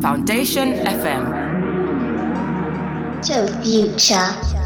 Foundation FM. To future.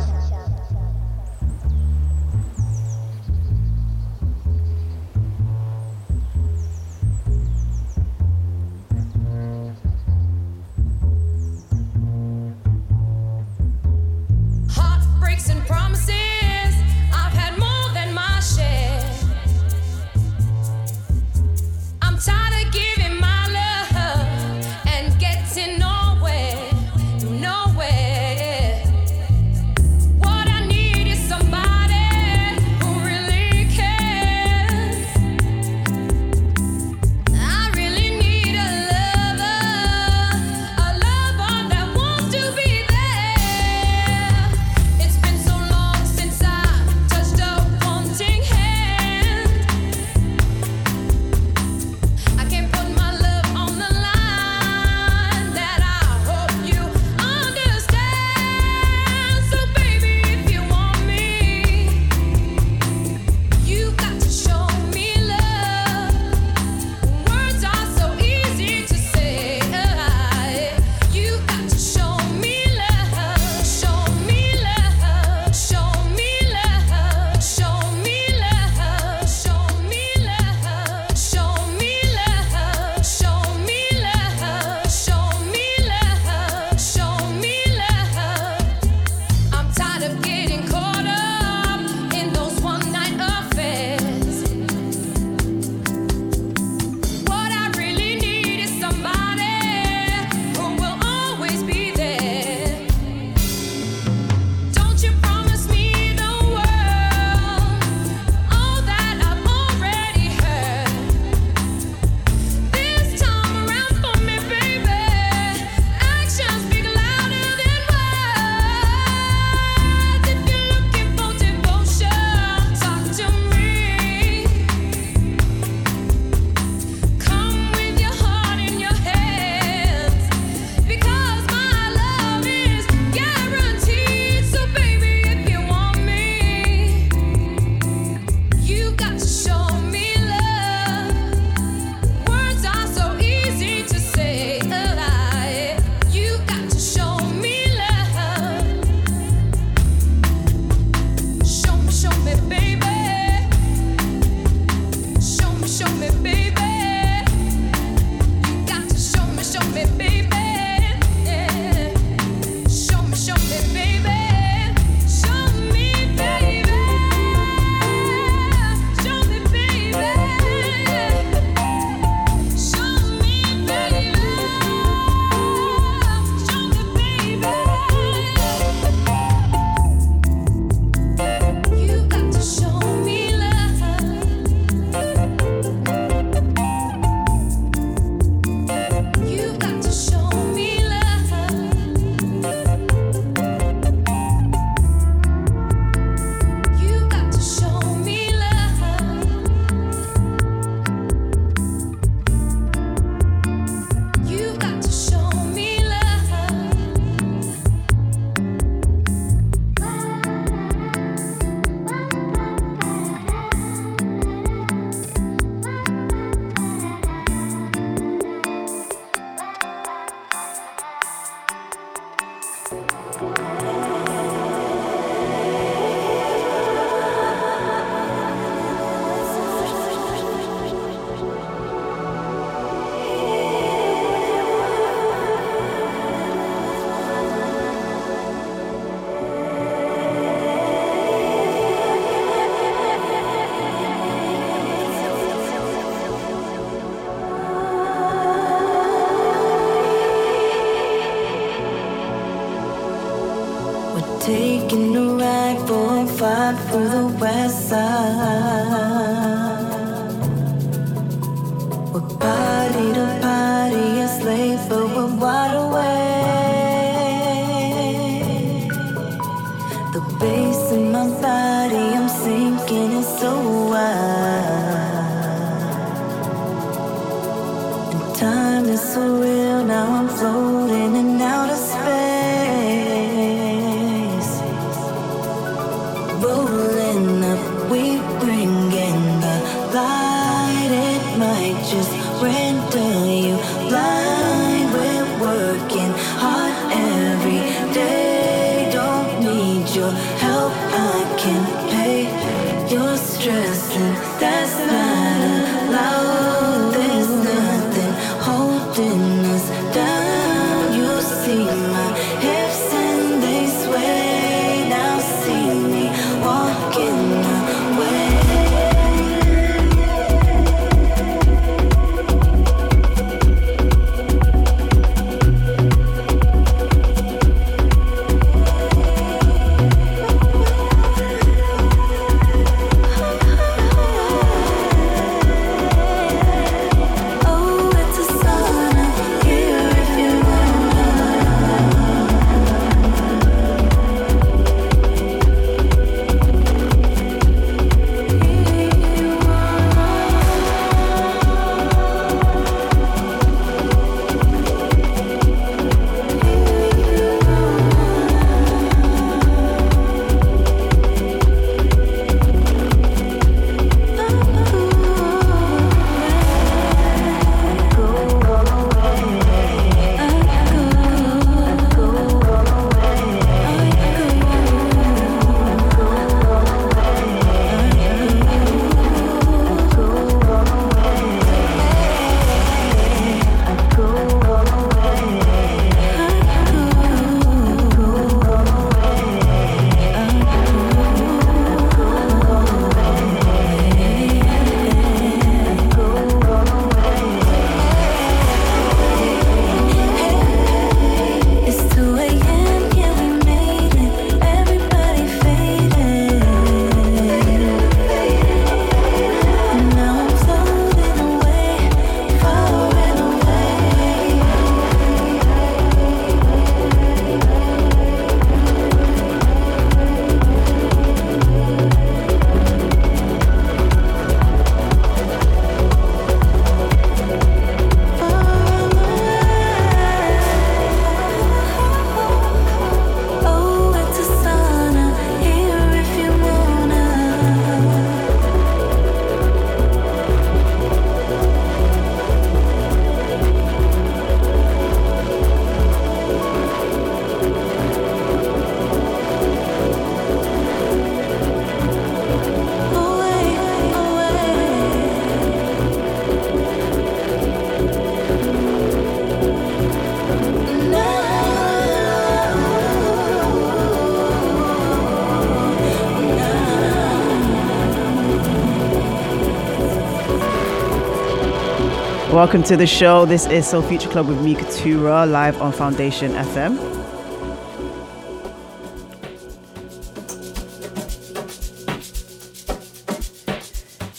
Welcome to the show. This is So Future Club with Mika Tura live on Foundation FM.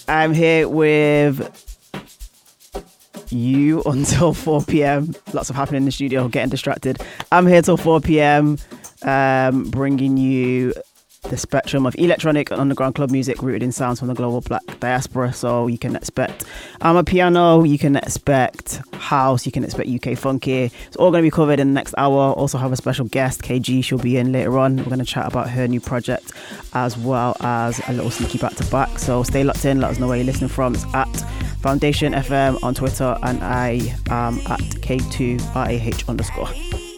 I'm here with you until 4 p.m. Lots of happening in the studio, getting distracted. I'm here till 4 p.m. Um, bringing you the spectrum of electronic and underground club music rooted in sounds from the global black diaspora. So you can expect amapiano, you can expect house, you can expect UK funky. It's all going to be covered in the next hour. Also have a special guest, KG. She'll be in later on. We're going to chat about her new project as well as a little sneaky back to back. So stay locked in. Let us know where you're listening from. It's at Foundation FM on Twitter and I am at K2RAH underscore.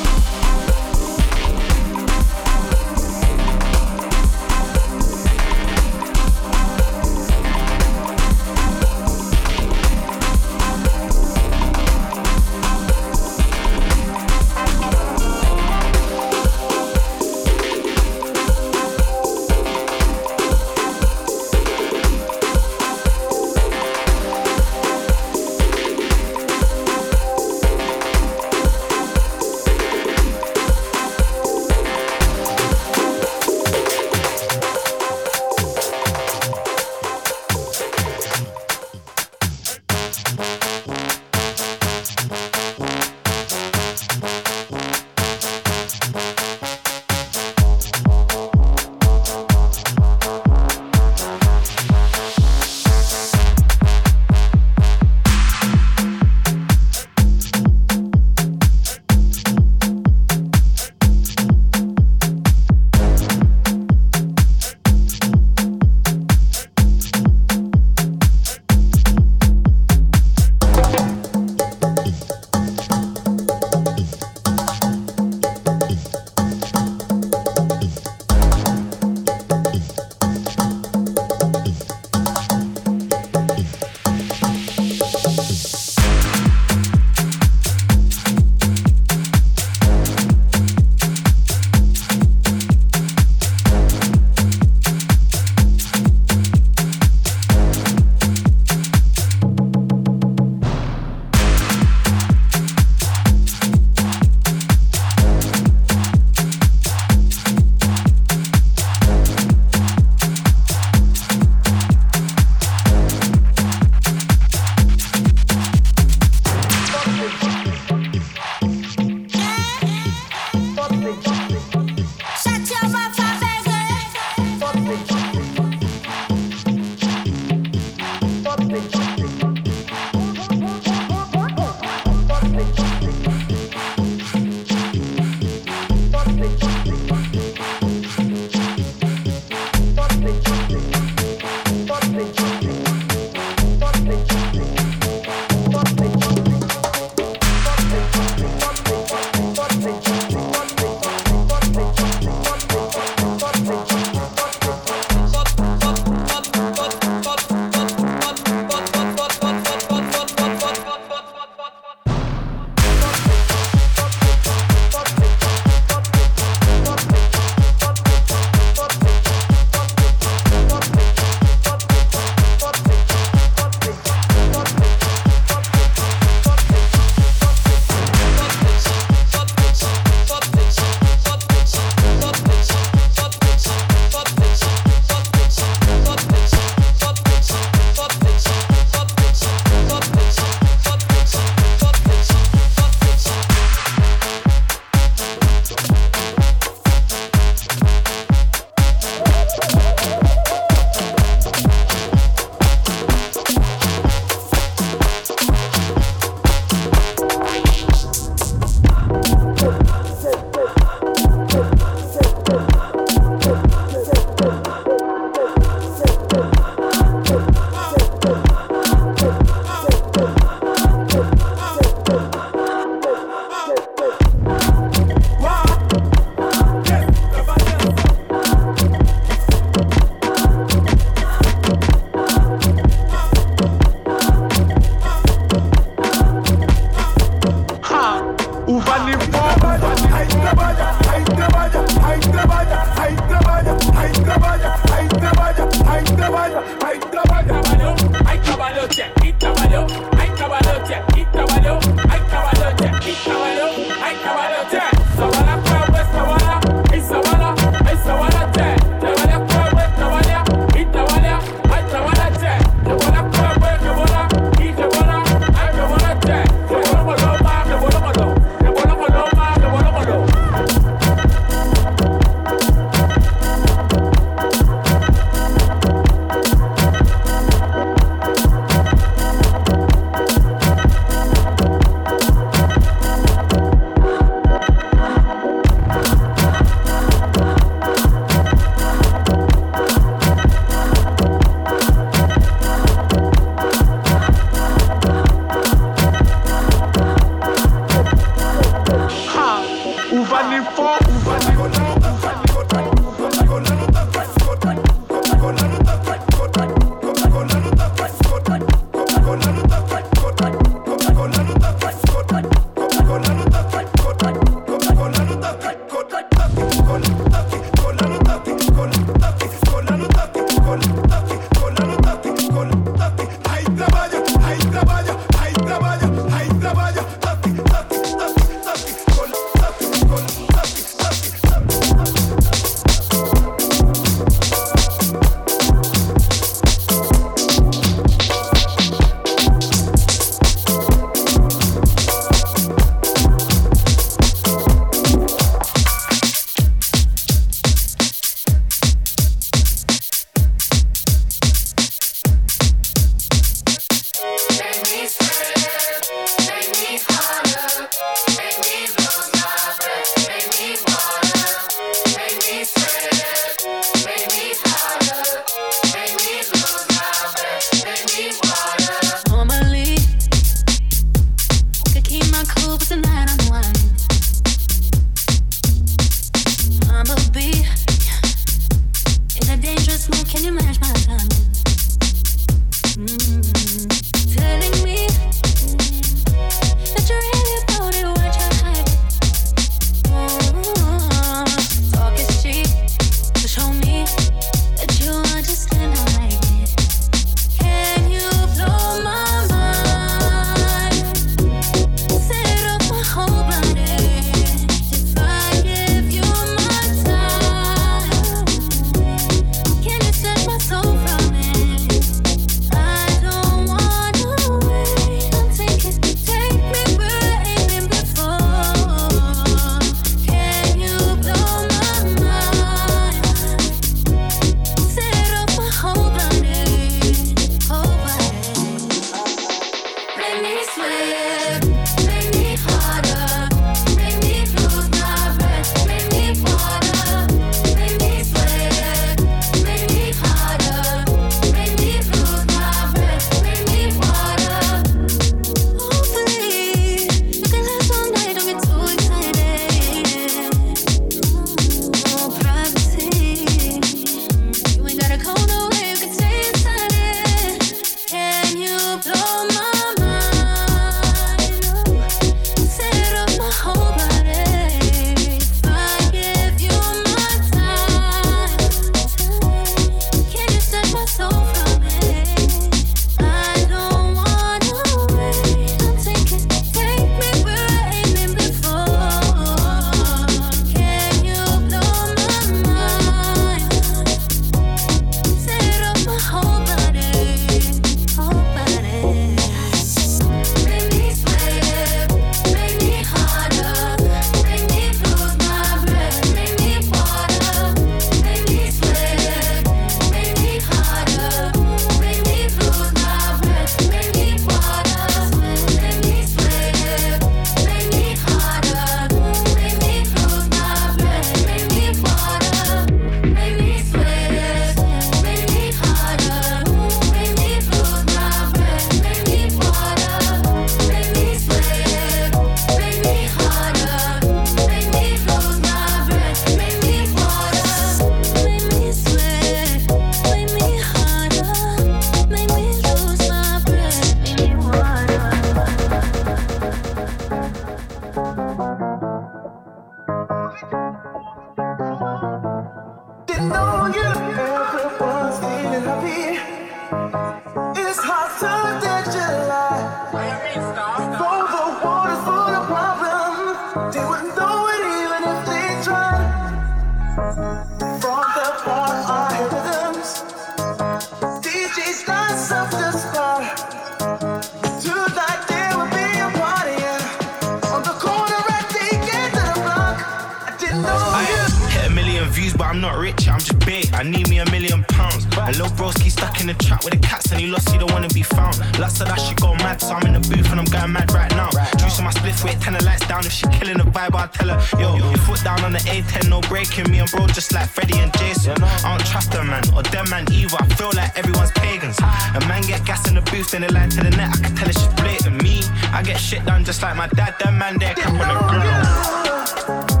Wait, ten the lights down. If she killing the vibe, I tell her. Yo, your foot down on the A10, no breaking. Me and bro just like Freddy and Jason. I don't trust them man or them man either. I feel like everyone's pagans. A man get gas in the booth, then they line to the net. I can tell it's just blatant. Me, I get shit done just like my dad. Them man, they cap on the ground.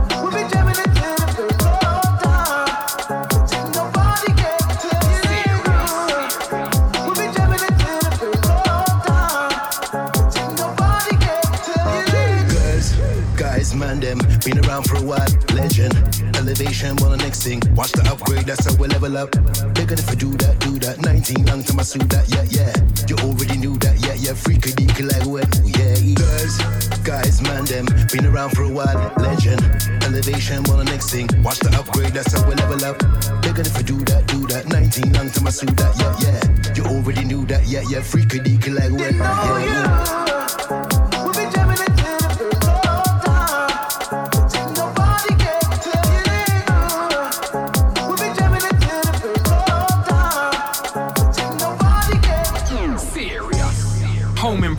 the next thing. Watch the upgrade, that's how we level up. Nigga, if I do that, do that. 19, long time I see that, yeah, yeah. You already knew that, yeah, yeah. Freaky deaky like wet, yeah. Girls, guys, man, them. Been around for a while, legend. Elevation want the next thing. Watch the upgrade, that's how we level up. Nigga, if I do that, do that. 19, long time I see that, yeah, yeah. You already knew that, yeah, yeah. Freaky deaky like wet, yeah, yeah.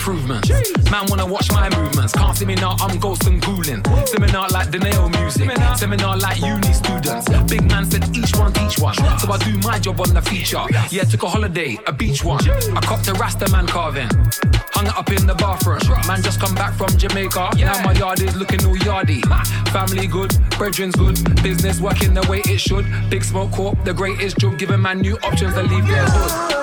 Improvements. Man wanna watch my movements. Can't see me now, I'm ghost and ghouling. Seminar like the nail music. Seminar like uni students. Big man said each one teach one. So I do my job on the feature. Yeah, took a holiday, a beach one. I copped a Rasta man carving. Hung it up in the bathroom. Man just come back from Jamaica. Now my yard is looking all yardy. Family good, brethren's good. Business working the way it should. Big smoke corp, the greatest job. Giving man new options to leave their hood.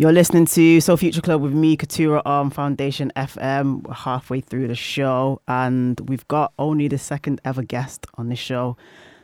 You're listening to So Future Club with me, Katura on Foundation FM. We're halfway through the show, and we've got only the second ever guest on this show.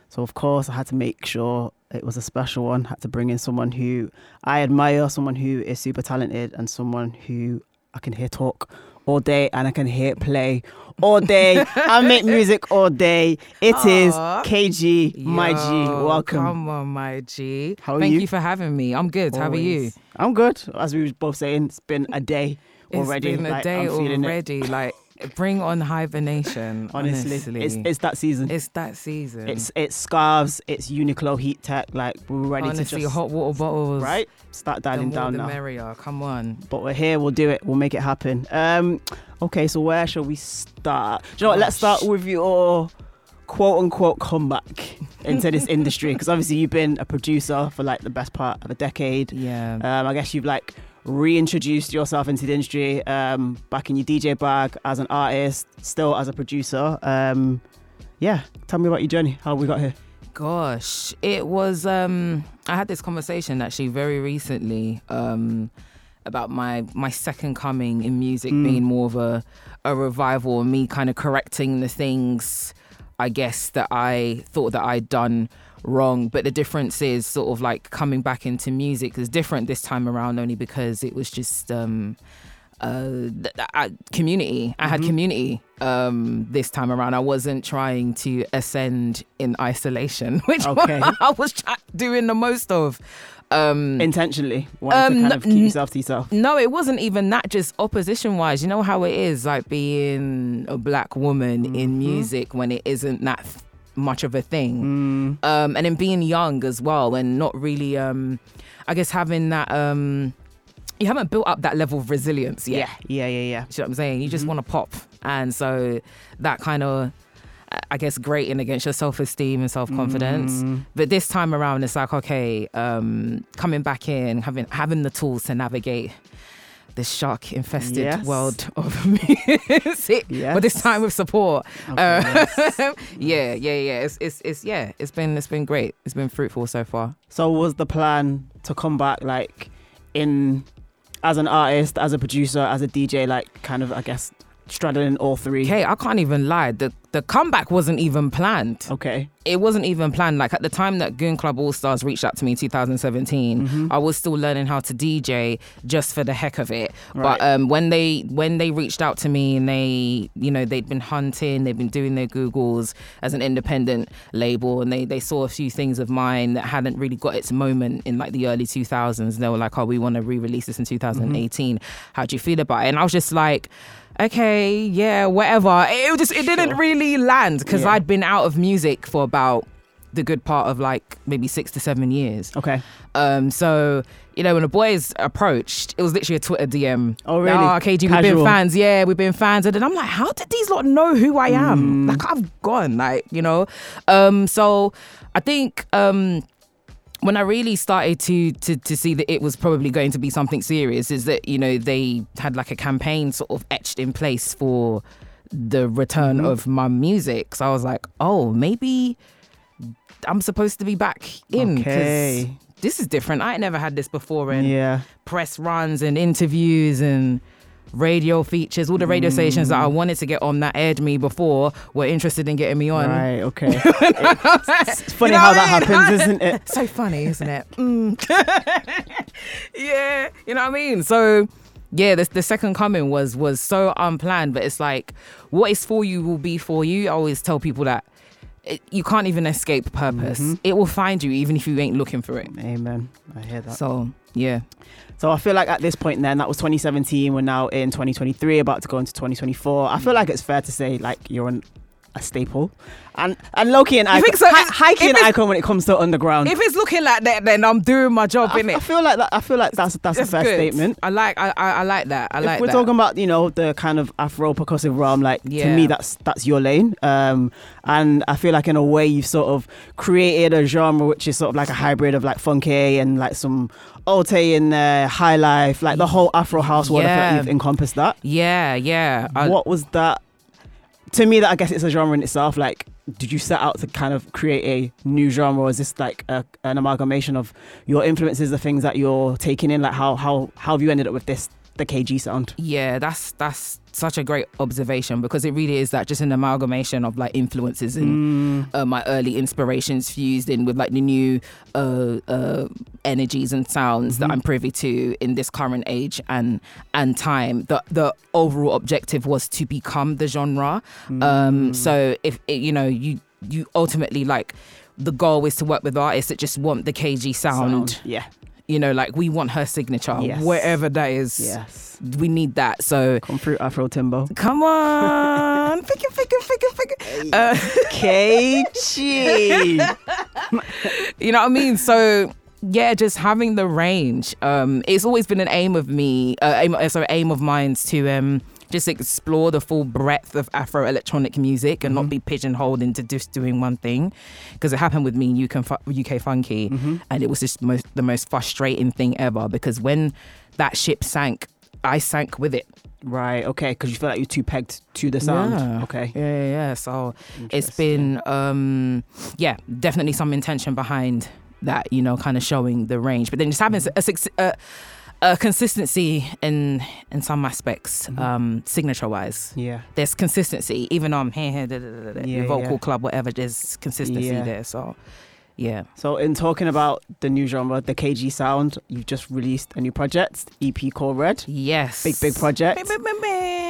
So, of course, I had to make sure it was a special one. had to bring in someone who I admire, someone who is super talented, and someone who I can hear talk all day and I can hear it play all day. I make music all day. It Aww. is KG, Yo, my G. Welcome. Come on, my G. How are Thank you? you for having me. I'm good. Always. How are you? I'm good. As we were both saying, it's been a day already. It's been a like, day already. Like bring on hibernation. honestly, honestly, it's it's that season. It's that season. It's it's scarves. It's Uniqlo heat tech. Like we're ready honestly, to just hot water bottles. Right, start dialing the down the now. Merrier. Come on. But we're here. We'll do it. We'll make it happen. Um, okay. So where shall we start? Do you know what? Let's start with your quote unquote comeback into this industry? Because obviously you've been a producer for like the best part of a decade. Yeah. Um, I guess you've like reintroduced yourself into the industry um, back in your DJ bag as an artist, still as a producer. Um, yeah, tell me about your journey. How we got here? Gosh, it was. Um, I had this conversation actually very recently um, about my my second coming in music Mm. being more of a a revival, and me kind of correcting the things I guess that I thought that I'd done wrong. But the difference is sort of like coming back into music is different this time around, only because it was just. Um, uh, th- I, community. I had community um, this time around. I wasn't trying to ascend in isolation, which Okay. I was doing the most of. Um, Intentionally, wanting Um, to kind of keep yourself to yourself. no, it wasn't even that. Just opposition wise, you know how it is, like being a black woman in music when it isn't that th- much of a thing, um, and then being young as well, and not really, um, I guess, having that. Um, you haven't built up that level of resilience yet. Yeah, yeah, yeah, yeah. You know what I'm saying? You just want to pop. And so that kind of, I guess, grating against your self esteem and self confidence. But this time around, it's like, okay, um, coming back in, having having the tools to navigate the shark infested Yes. world of music. But this time with support. Okay, Uh, yes. yeah, yeah, yeah. It's, it's, it's, yeah, it's been, it's been great. It's been fruitful so far. So was the plan to come back like in as an artist, as a producer, as a DJ, like kind of I guess straddling all three? Okay, I can't even lie. The, the comeback wasn't even planned. Okay. it wasn't even planned. Like at the time that Goon Club Allstars reached out to me in 2017, Mm-hmm. I was still learning how to DJ just for the heck of it. Right. But um, when they when they reached out to me and they you know they'd been hunting, they'd been doing their googles as an independent label, and they they saw a few things of mine that hadn't really got its moment in like the early 2000s. And they were like, "Oh, we want to re-release this in 2018. How do you feel about it?" And I was just like. Okay, yeah, whatever. It, it just it didn't really land because Yeah. I'd been out of music for about the good part of like maybe six to seven years. Okay. Um, so you know when the boys approached, it was literally a Twitter DM. Oh, really? Oh, KG, we've been fans. Yeah, we've been fans. And then I'm like, how did these lot know who I am? Mm. Like I've gone, like you know. Um, so I think um when I really started to, to to see that it was probably going to be something serious is that you know they had like a campaign sort of etched in place for the return Mm-hmm. of my music. So I was like, oh, maybe I'm supposed to be back in because Okay. this is different. I ain't never had this before in Yeah. press runs and interviews and radio features. All the radio stations that I wanted to get on that aired me before were interested in getting me on. Right. Okay. it's funny You know how that mean? happens, isn't it? so funny, isn't it? Mm. yeah, you know what I mean. So, yeah, the, the second coming was was so unplanned, but it's like what is for you will be for you. I always tell people that it, you can't even escape purpose. Mm-hmm. It will find you even if you ain't looking for it. Amen. I hear that. So, yeah, So I feel like at this point, then that was 2017. We're now in 2023, about to go into 2024. I feel like it's fair to say like you're an, a staple, and and Loki and icon, think so? hi, high key and icon when it comes to underground. if it's looking like that, then I'm doing my job, I, innit? I feel like that. I feel like that's that's a fair good. statement. I like I, I, I like that. I if like we're that. talking about you know the kind of Afro percussive realm, like to me that's that's your lane. Um, and I feel like in a way you've sort of created a genre which is sort of like a hybrid of like funky and like some Ote and uh, high life, like the whole Afro house world. I feel Yeah. like you've encompassed that. yeah, yeah. I- what was that? To me, that I guess it's a genre in itself. Like, did you set out to kind of create a new genre, or is this like a, an amalgamation of your influences, the things that you're taking in? Like, how how how have you ended up with this the KG sound? Yeah, that's that's such a great observation because it really is that just an amalgamation of like influences and uh, my early inspirations fused in with like the new uh, uh, energies and sounds that I'm privy to in this current age and and time. The the overall objective was to become the genre. Um, so if it, you know you you ultimately like the goal is to work with artists that just want the KG sound. Yeah. You know, like we want her signature, Yes. wherever that is Yes. we need that. So Come through Afro Timbo. come on, figure, figure, figure, figure. Uh, KG. you know what I mean? So yeah, just having the range. Um, it's always been an aim of me, uh, aim, uh, sorry, aim of mine to um just explore the full breadth of Afro electronic music and Mm-hmm. not be pigeonholed into just doing one thing. Because it happened with me in UK, UK Funky, Mm-hmm. and it was just most, the most frustrating thing ever. Because when that ship sank, I sank with it. Right. Okay. Because you feel like you're too pegged to the sound. Yeah. Okay. Yeah, yeah, yeah. So it's been, um, yeah, definitely some intention behind that, you know, kind of showing the range. But then just having a, suc- a, a consistency in in some aspects, Mm-hmm. um, signature wise. Yeah. There's consistency, even though I'm here, here, da, da, da, da, da, Yeah, vocal yeah. club, whatever. There's consistency Yeah. there. So, yeah. So, in talking about the new genre, the KG sound, you've just released a new project, EP called Red. Yes. Big, big project.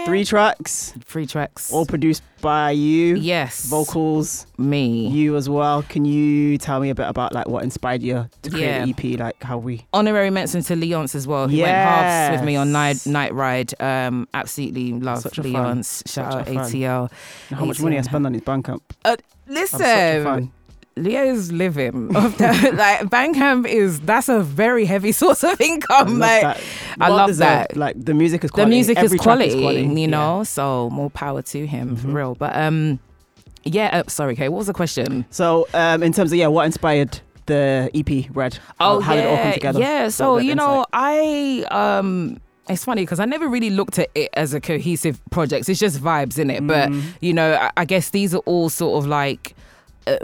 Three tracks, Three tracks. all produced by you. yes. Vocals, Me. you as well. Can you tell me a bit about like what inspired you to create Yeah. the EP? Like how we. honorary mention to Leonce as well. He went halves with me on night night ride. Um, absolutely love Such. Leonce. Shout Such out. ATL. How much money I ATL. spend on his Bandcamp? Uh, I'm such a listen, fan. Leo's living. Like Bandcamp is that's a very heavy source of income. I love like that. I Well love deserved. that. Like the music is quality. the quality. music is track quality, you know. Yeah. So more power to him for Mhm. real. But um, yeah. Uh, sorry, Kay. What was the question? So, um, in terms of yeah, what inspired the EP Red? Oh how yeah, did it all come together? yeah. So you know, insight. I um, it's funny because I never really looked at it as a cohesive project. It's just vibes in it. But Mm. you know, I, I guess these are all sort of like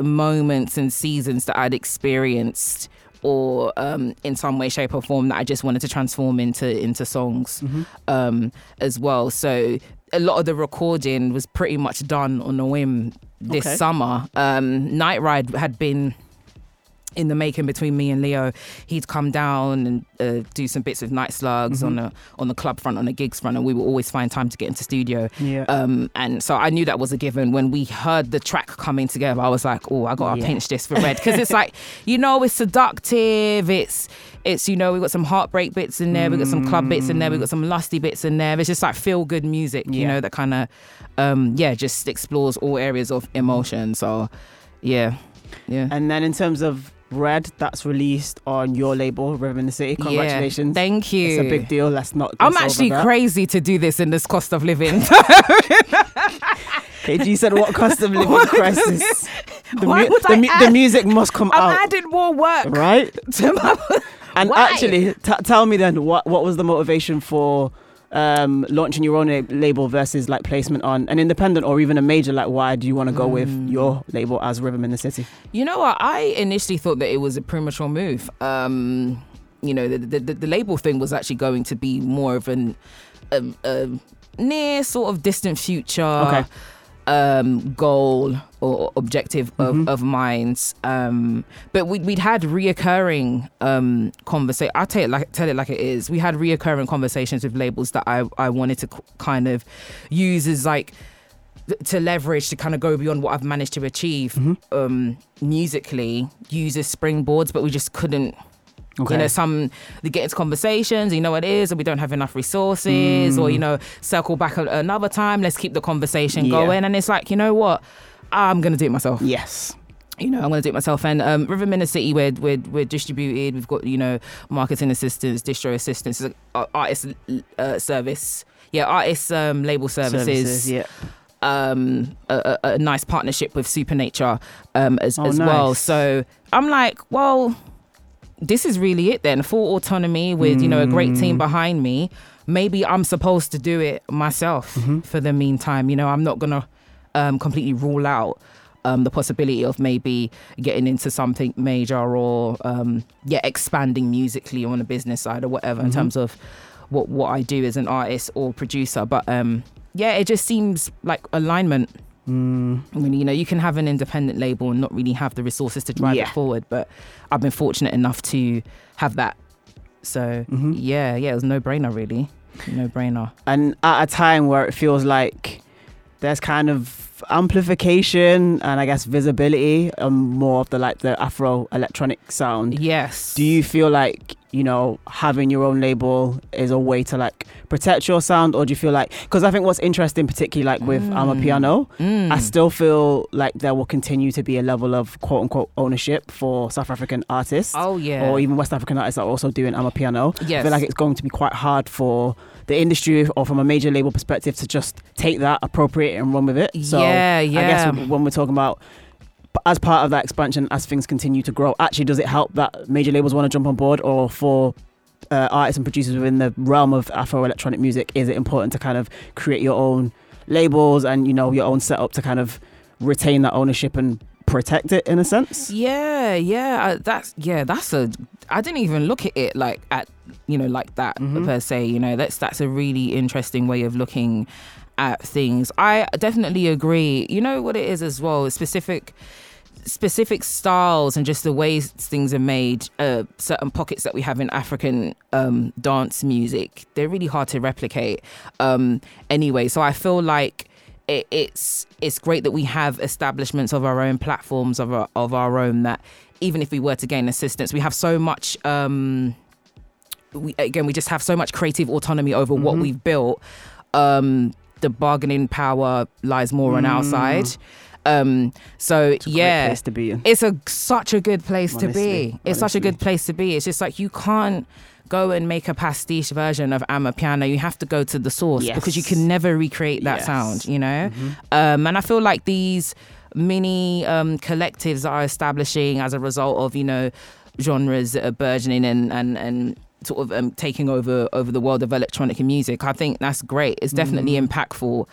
moments and seasons that I'd experienced. Or um, in some way, shape, or form that I just wanted to transform into into songs Mm-hmm. um, as well. So a lot of the recording was pretty much done on a whim this Okay. summer. Um, Night Ride had been in the making between me and Leo. He'd come down and uh, do some bits with Night Slugs on Mhm. the on the club front, on the gigs front, and we would always find time to get into studio. yeah. Um, and so I knew that was a given. When we heard the track coming together, I was like, "Oh, I gotta Yeah. pinch this for red," because it's like, you know, it's seductive. It's it's you know, we got some heartbreak bits in there, we got some club bits in there, we got some lusty bits in there. It's just like feel good music, you know, that kind of, um, yeah, just explores all areas of emotion. So, yeah, yeah. and then in terms of Red, that's released on your label, Rhythm in the City. Yeah. Congratulations. Thank you. It's a big deal. Let's not. I'm actually crazy to do this in this cost of living. KG said, "What cost of living crisis? The, Why would the, I mu- add- the music must come out. I'm out, adding more work right? to my. And Why? actually, t- tell me then, what what was the motivation for um, launching your own la- label versus like placement on an independent or even a major? Like, why do you want to go with Mm. your label as Rhythm in the City? You know what? I initially thought that it was a premature move. Um, you know, the, the, the, the label thing was actually going to be more of an a, a near sort of distant future Okay. Um, goal or objective of, Mhm. of mine. Um, but we, we'd had reoccurring um, conversation. I'll tell it like tell it like it is. We had reoccurring conversations with labels that I, I wanted to kind of use as like to leverage to kind of go beyond what I've managed to achieve Mhm. um, musically, use as springboards, but we just couldn't. Okay. You know, some they get into conversations, you know what it is, and we don't have enough resources, or you know, circle back a- another time. Let's keep the conversation Mm. Yeah. going. And it's like, you know what, I'm gonna do it myself. yes. You know, I'm gonna do it myself. And um, Rhythm in the City, we're, we're we're distributed. We've got you know marketing assistants, distro assistants, uh, artist uh, service. Yeah, artist um, label services Yeah. um, a, a, a nice partnership with Supernature um, as, Oh, as well. So I'm like, well, this is really it then. Full autonomy with you know a great Mm. team behind me. Maybe I'm supposed to do it myself Mhm. for the meantime. You know, I'm not gonna um, completely rule out. Um, the possibility of maybe getting into something major or um, yeah expanding musically on a business side or whatever in Mhm. terms of what what I do as an artist or producer but um, yeah it just seems like alignment Mm. I mean, you know, you can have an independent label and not really have the resources to drive Yeah. it forward, but I've been fortunate enough to have that. So Mhm. yeah, yeah, it was no brainer really, no brainer. and at a time where it feels like there's kind of amplification and I guess visibility and more of the like the Afro electronic sound. Yes. Do you feel like you know, having your own label is a way to like protect your sound, or do you feel like? Because I think what's interesting, particularly like with amapiano, Mm. I still feel like there will continue to be a level of quote unquote ownership for South African artists. Oh yeah. Or even West African artists that are also doing amapiano. I feel like it's going to be quite hard for the industry or from a major label perspective to just take that, appropriate it, and run with it. So Yeah, I guess when we're talking about as part of that expansion, as things continue to grow, actually, does it help that major labels want to jump on board, or for uh, artists and producers within the realm of Afro electronic music, is it important to kind of create your own labels and you know your own setup to kind of retain that ownership and protect it in a sense? Yeah, yeah, uh, that's yeah, that's a. I didn't even look at it like at you know like that Mhm. per se. You know, that's that's a really interesting way of looking at things. I definitely agree. You know what it is as well. Specific specific styles and just the ways things are made uh, certain pockets that we have in african um, dance music they're really hard to replicate um, anyway so i feel like it, it's it's great that we have establishments of our own platforms of our, of our own that even if we were to gain assistance we have so much um, we, again we just have so much creative autonomy over what Mhm. we've built um, the bargaining power lies more on our Mm. side um, so It's yeah place to be in. it's a such a good place to be. It's such a good place to be. It's just like you can't go and make a pastiche version of amapiano. You have to go to the source because you can never recreate that Yes. sound, you know? Mhm. Um, and I feel like these mini um, collectives are establishing as a result of, you know, genres that are burgeoning and, and, and sort of um, taking over over the world of electronic music. I think that's great. It's definitely Mm. impactful.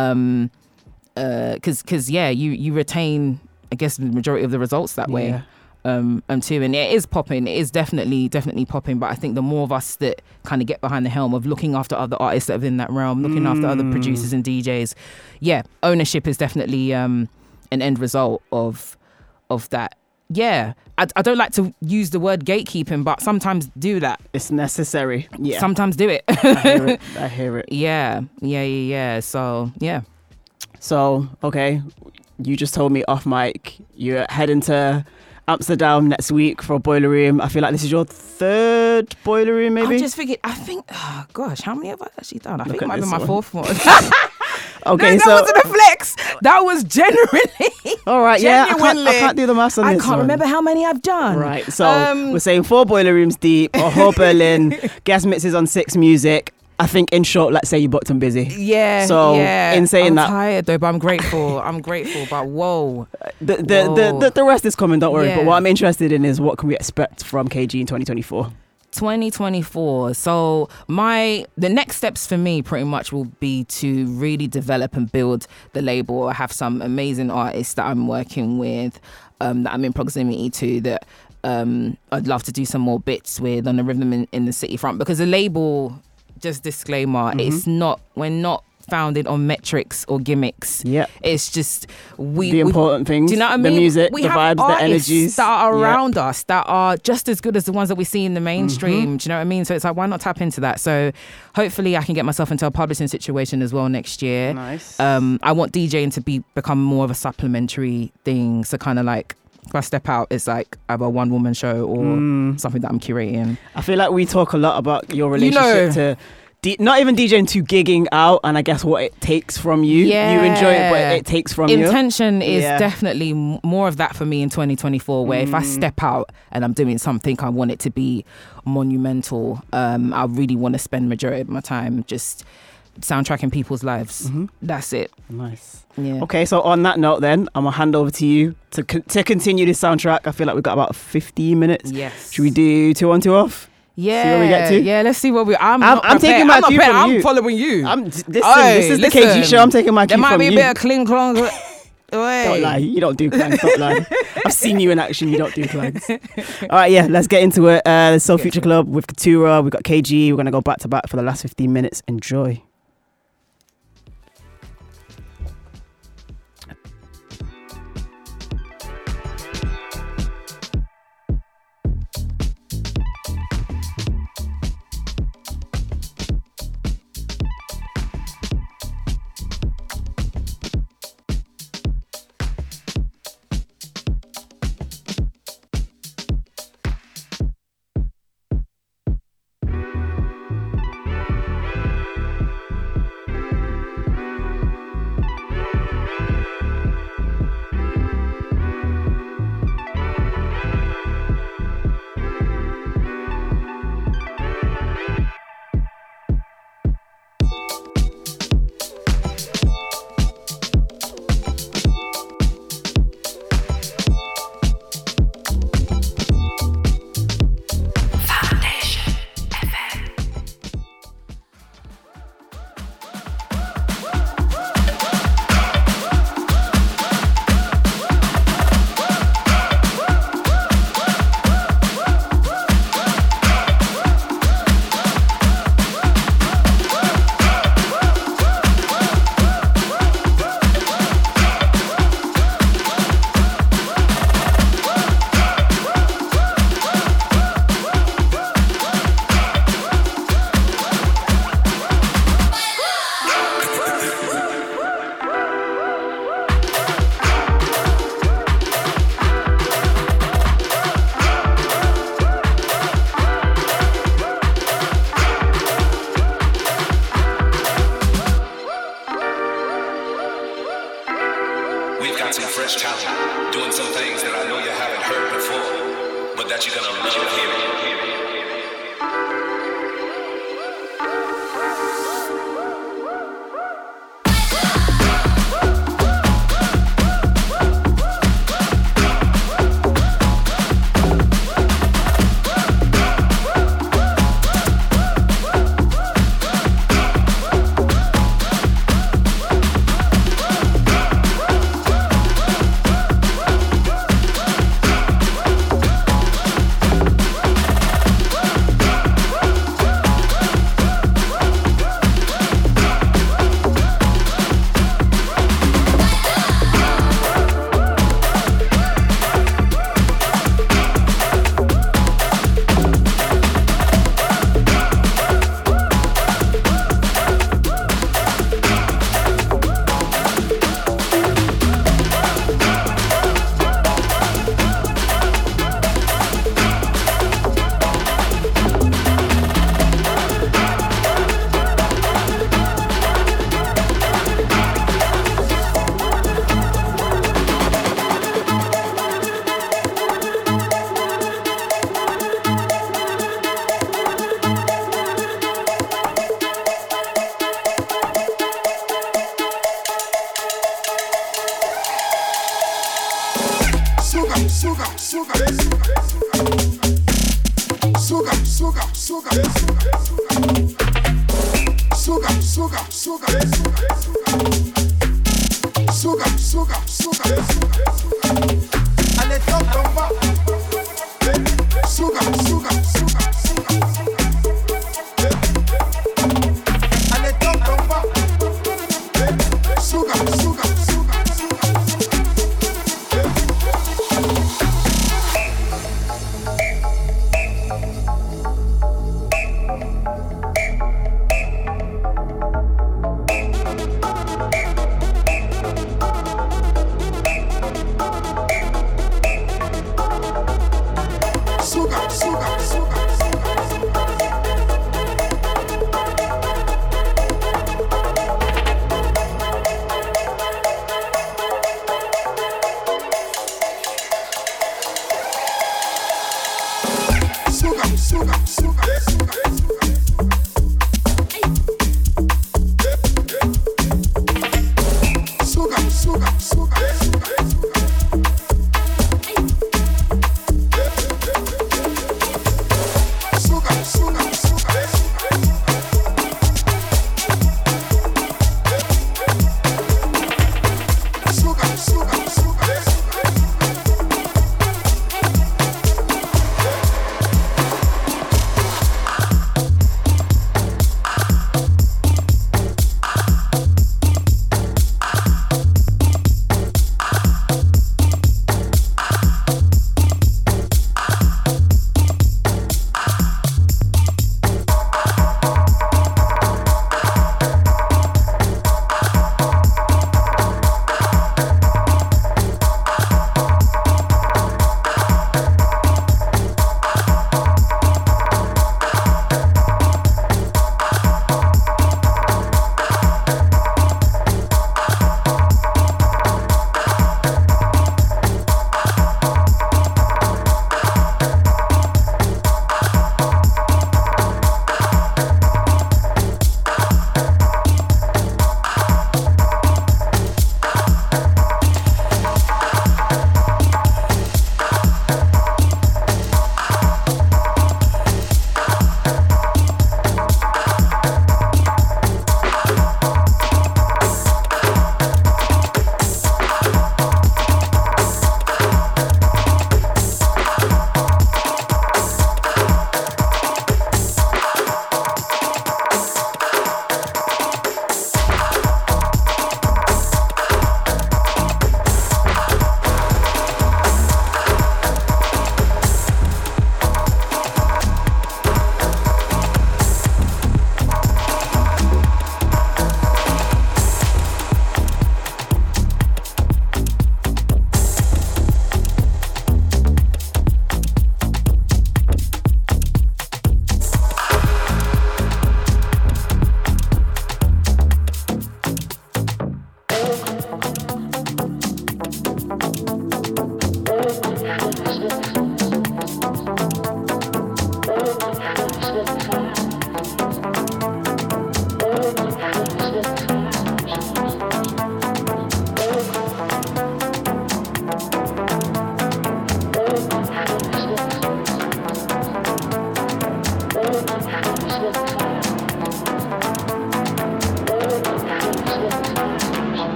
Um, because because yeah, you you retain I guess the majority of the results that way Yeah. Um, um too, and it is popping. It is definitely definitely popping. But I think the more of us that kind of get behind the helm of looking after other artists that are in that realm, looking after other Mm. producers and DJs, yeah, ownership is definitely um an end result of of that. Yeah, I, I don't like to use the word gatekeeping, but sometimes do that. It's necessary. Yeah. Sometimes do it. I hear it. I hear it. yeah, yeah, yeah, yeah. So yeah. So, okay, you just told me off mic you're heading to Amsterdam next week for a Boiler Room. I feel like this is your third Boiler Room, maybe? I'm just thinking. I think. Oh gosh, how many have I actually done? I Look think it might be my one. fourth one. okay, no, that wasn't a flex. That was generally. all right, yeah, I can't, I can't do the maths on I this can't one. remember how many I've done. Right, so Um, we're saying four Boiler Rooms deep, or HÖR Berlin, guest mixes on six music. I think, in short, let's say you booked them busy. Yeah. So, yeah. in saying that I'm tired though, but I'm grateful. I'm grateful. But whoa, The, the, the, Whoa. the, the rest is coming, don't worry. But what I'm interested in is what can we expect from KG in 2024? 2024. So my the next steps for me pretty much will be to really develop and build the label. I have some amazing artists that I'm working with, um, that I'm in proximity to that um, I'd love to do some more bits with on the rhythm in, in the city front because the label, just disclaimer, Mm-hmm. it's not we're not founded on metrics or gimmicks. Yeah. It's just we the we- important things. do you know what I mean? the music, we the vibes, the energies. that are around us that are just as good as the ones that we see in the mainstream. Mm-hmm. Do you know what I mean? So it's like, why not tap into that? So hopefully, I can get myself into a publishing situation as well next year. Nice. Um, I want DJing to be become more of a supplementary thing. So kind of like if I step out, it's like either a one woman show or Mm. something that I'm curating. I feel like we talk a lot about your You relationship know. to D- not even DJing to gigging out, and I guess what it takes from you. You enjoy it, but it takes from you. Intention is Yeah. definitely more of that for me in 2024. Where if I Mm. step out and I'm doing something, I want it to be monumental. Um, I really want to spend majority of my time just soundtracking people's lives. Mhm. That's it. Nice. Yeah. Okay, so on that note, then I'm gonna hand over to you to con- to continue this soundtrack. I feel like we've got about 15 minutes. Yes. Should we do two on two off? Yeah. where we get to? Yeah. Let's see what we. I'm. I'm- I'm taking my I'm cue prepared. from I'm you. following you. I'm listen. this Oi, is the KG listen. show. I'm taking my cue from you. there cue might from be a you. bit of cling clong. Don't lie. You don't do clangs. Don't lie. I've seen you in action. You don't do clangs. All right, yeah. Let's get into it. Uh, the So Future. Club with Katura. We've got KG. We're gonna go back to back for the last 15 minutes. Enjoy.